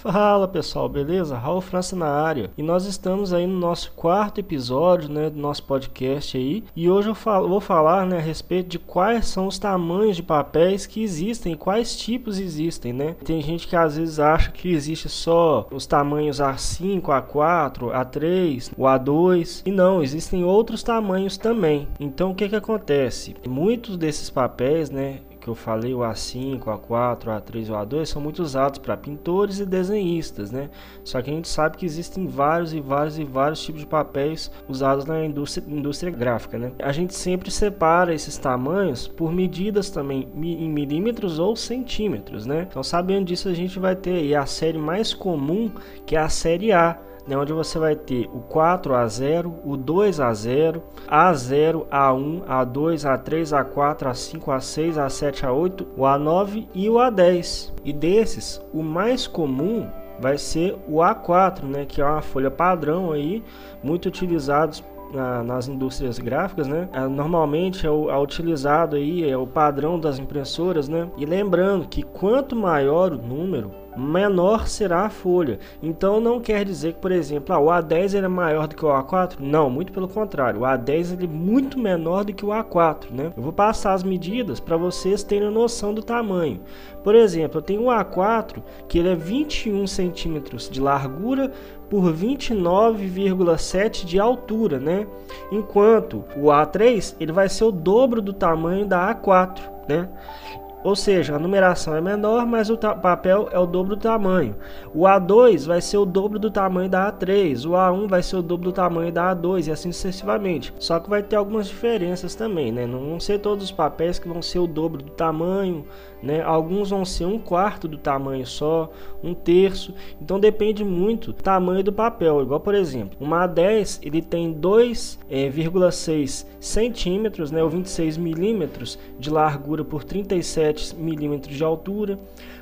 Fala pessoal, beleza? Raul França na área. E nós estamos aí no nosso quarto episódio né, do nosso podcast aí. E hoje eu falo, vou falar né, a respeito de quais são os tamanhos de papéis que existem, quais tipos existem, né? Tem gente que às vezes acha que existe só os tamanhos A5, A4, A3, o A2. E não, existem outros tamanhos também. Então o que que acontece? Muitos desses papéis, né, que eu falei, o A5, o A4, o A3 e o A2, são muito usados para pintores e desenhistas, né? Só que a gente sabe que existem vários e vários e vários tipos de papéis usados na indústria, indústria gráfica, né? A gente sempre separa esses tamanhos por medidas também, em milímetros ou centímetros, né? Então, sabendo disso, a gente vai ter a série mais comum, que é a série A, né, onde você vai ter o 4 a 0, o 2 a 0, A0, A1, A2, A3, A4, A5, A6, A7, A8, o A9 e o A10. E desses, o mais comum vai ser o A4, né, que é uma folha padrão aí, muito utilizados na, nas indústrias gráficas, né? É, normalmente é, o, é utilizado aí é o padrão das impressoras, né? E lembrando que quanto maior o número, menor será a folha. Então não quer dizer que, por exemplo, ah, o A10 ele é maior do que o A4? Não, muito pelo contrário. O A10 ele é muito menor do que o A4, né? Eu vou passar as medidas para vocês terem noção do tamanho. Por exemplo, eu tenho o A4 que ele é 21 centímetros de largura por 29,7 de altura, né? Enquanto o A3 ele vai ser o dobro do tamanho da A4, né? Ou seja, a numeração é menor, mas o papel é o dobro do tamanho. O A2 vai ser o dobro do tamanho da A3, o A1 vai ser o dobro do tamanho da A2 e assim sucessivamente. Só que vai ter algumas diferenças também, né? Não vão ser todos os papéis que vão ser o dobro do tamanho, né? Alguns vão ser um quarto do tamanho só, um terço. Então depende muito do tamanho do papel. Igual por exemplo, uma A10 ele tem 2,6 é, centímetros, né? Ou 26 milímetros de largura por 37 milímetros de altura.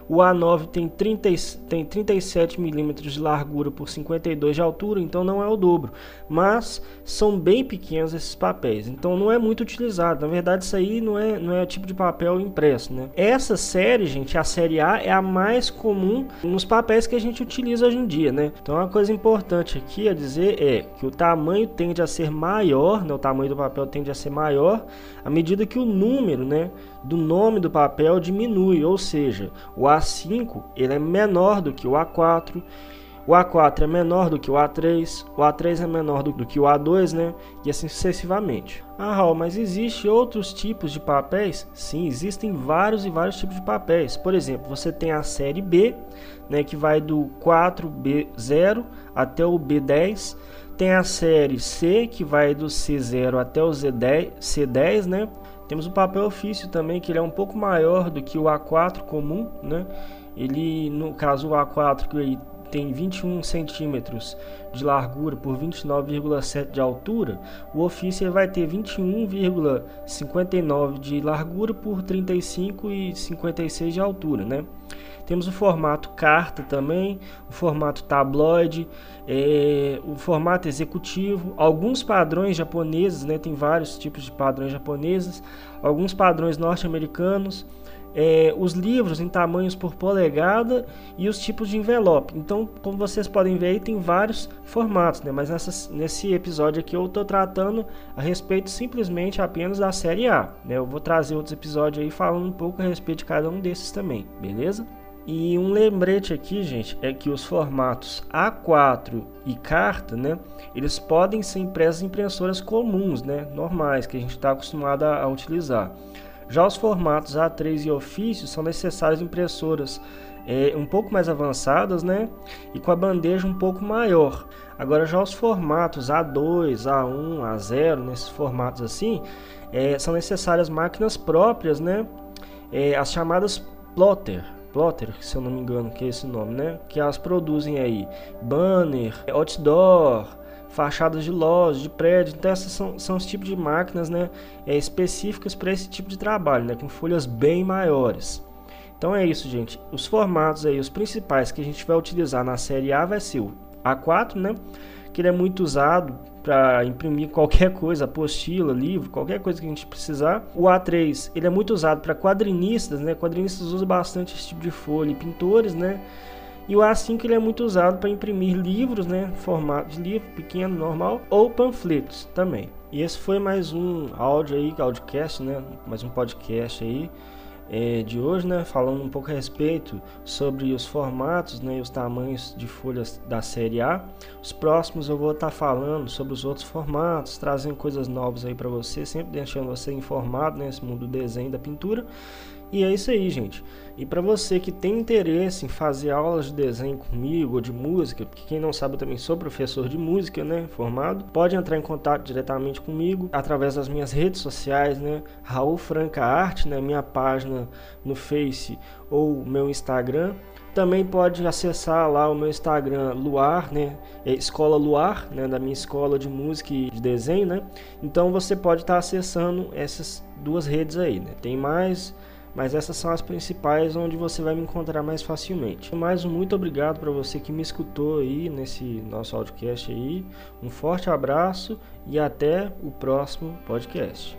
O A9 tem, 30, tem 37 milímetros de largura por 52 de altura, então não é o dobro. Mas são bem pequenos esses papéis, então não é muito utilizado. Na verdade, isso aí não é, não é tipo de papel impresso. Né? Essa série, gente, a série A, é a mais comum nos papéis que a gente utiliza hoje em dia. Né? Então, uma coisa importante aqui a dizer é que o tamanho tende a ser maior, né? o tamanho do papel tende a ser maior à medida que o número né, do nome do papel diminui, ou seja, o A5 ele é menor do que o A4, o A4 é menor do que o A3, o A3 é menor do, do que o A2, né? E assim sucessivamente. Ah, Raul, mas existe outros tipos de papéis? Sim, existem vários e vários tipos de papéis. Por exemplo, você tem a série B, né, que vai do 4B0 até o B10. Tem a série C, que vai do C0 até o Z10, C10, né? Temos o papel ofício também, que ele é um pouco maior do que o A4 comum, né? Ele, no caso o A4, que tem 21 centímetros de largura por 29,7 de altura, o ofício vai ter 21,59 de largura por 35,56 de altura, né? Temos o formato carta também, o formato tabloide, é, o formato executivo, alguns padrões japoneses, né, tem vários tipos de padrões japoneses, alguns padrões norte-americanos, é, os livros em tamanhos por polegada e os tipos de envelope. Então, como vocês podem ver, aí tem vários formatos, né? mas nessa, nesse episódio aqui eu estou tratando a respeito simplesmente apenas da série A. Né? Eu vou trazer outros episódios aí falando um pouco a respeito de cada um desses também, beleza? E um lembrete aqui, gente, é que os formatos A4 e carta, né, eles podem ser impressos em impressoras comuns, né, normais, que a gente está acostumado a, a, utilizar. Já os formatos A3 e ofício são necessários impressoras é, um pouco mais avançadas, né, e com a bandeja um pouco maior. Agora já os formatos A2, A1, A0, nesses formatos assim, é, são necessárias máquinas próprias, né, é, as chamadas plotter, plotter, se eu não me engano, que é esse nome, né? Que elas produzem aí banner, outdoor, fachadas de lojas, de prédios. Então essas são, são os tipos de máquinas, né? É, específicas para esse tipo de trabalho, né? Com folhas bem maiores. Então é isso, gente. Os formatos aí, os principais que a gente vai utilizar na série A vai ser o A4, né? Que ele é muito usado para imprimir qualquer coisa, apostila, livro, qualquer coisa que a gente precisar. O A3 ele é muito usado para quadrinistas, né? Quadrinistas usam bastante esse tipo de folha, e pintores, né? E o A5 ele é muito usado para imprimir livros, né, formato de livro pequeno, normal, ou panfletos também. E esse foi mais um áudio aí, audiocast, né, mais um podcast aí é, de hoje, né, falando um pouco a respeito sobre os formatos né, e os tamanhos de folhas da série A. Os próximos eu vou estar tá falando sobre os outros formatos, trazendo coisas novas aí para você, sempre deixando você informado nesse né, mundo do desenho da pintura. E é isso aí, gente. E para você que tem interesse em fazer aulas de desenho comigo ou de música, porque quem não sabe eu também sou professor de música, né, formado, pode entrar em contato diretamente comigo através das minhas redes sociais, né, Raul Franca Arte, né, minha página no Face ou meu Instagram. Também pode acessar lá o meu Instagram Luar, né? É escola Luar, né? Da minha escola de música e de desenho, né? Então você pode estar acessando essas duas redes aí, né? Tem mais mas essas são as principais onde você vai me encontrar mais facilmente. Mais um muito obrigado para você que me escutou aí nesse nosso podcast aí. Um forte abraço e até o próximo podcast.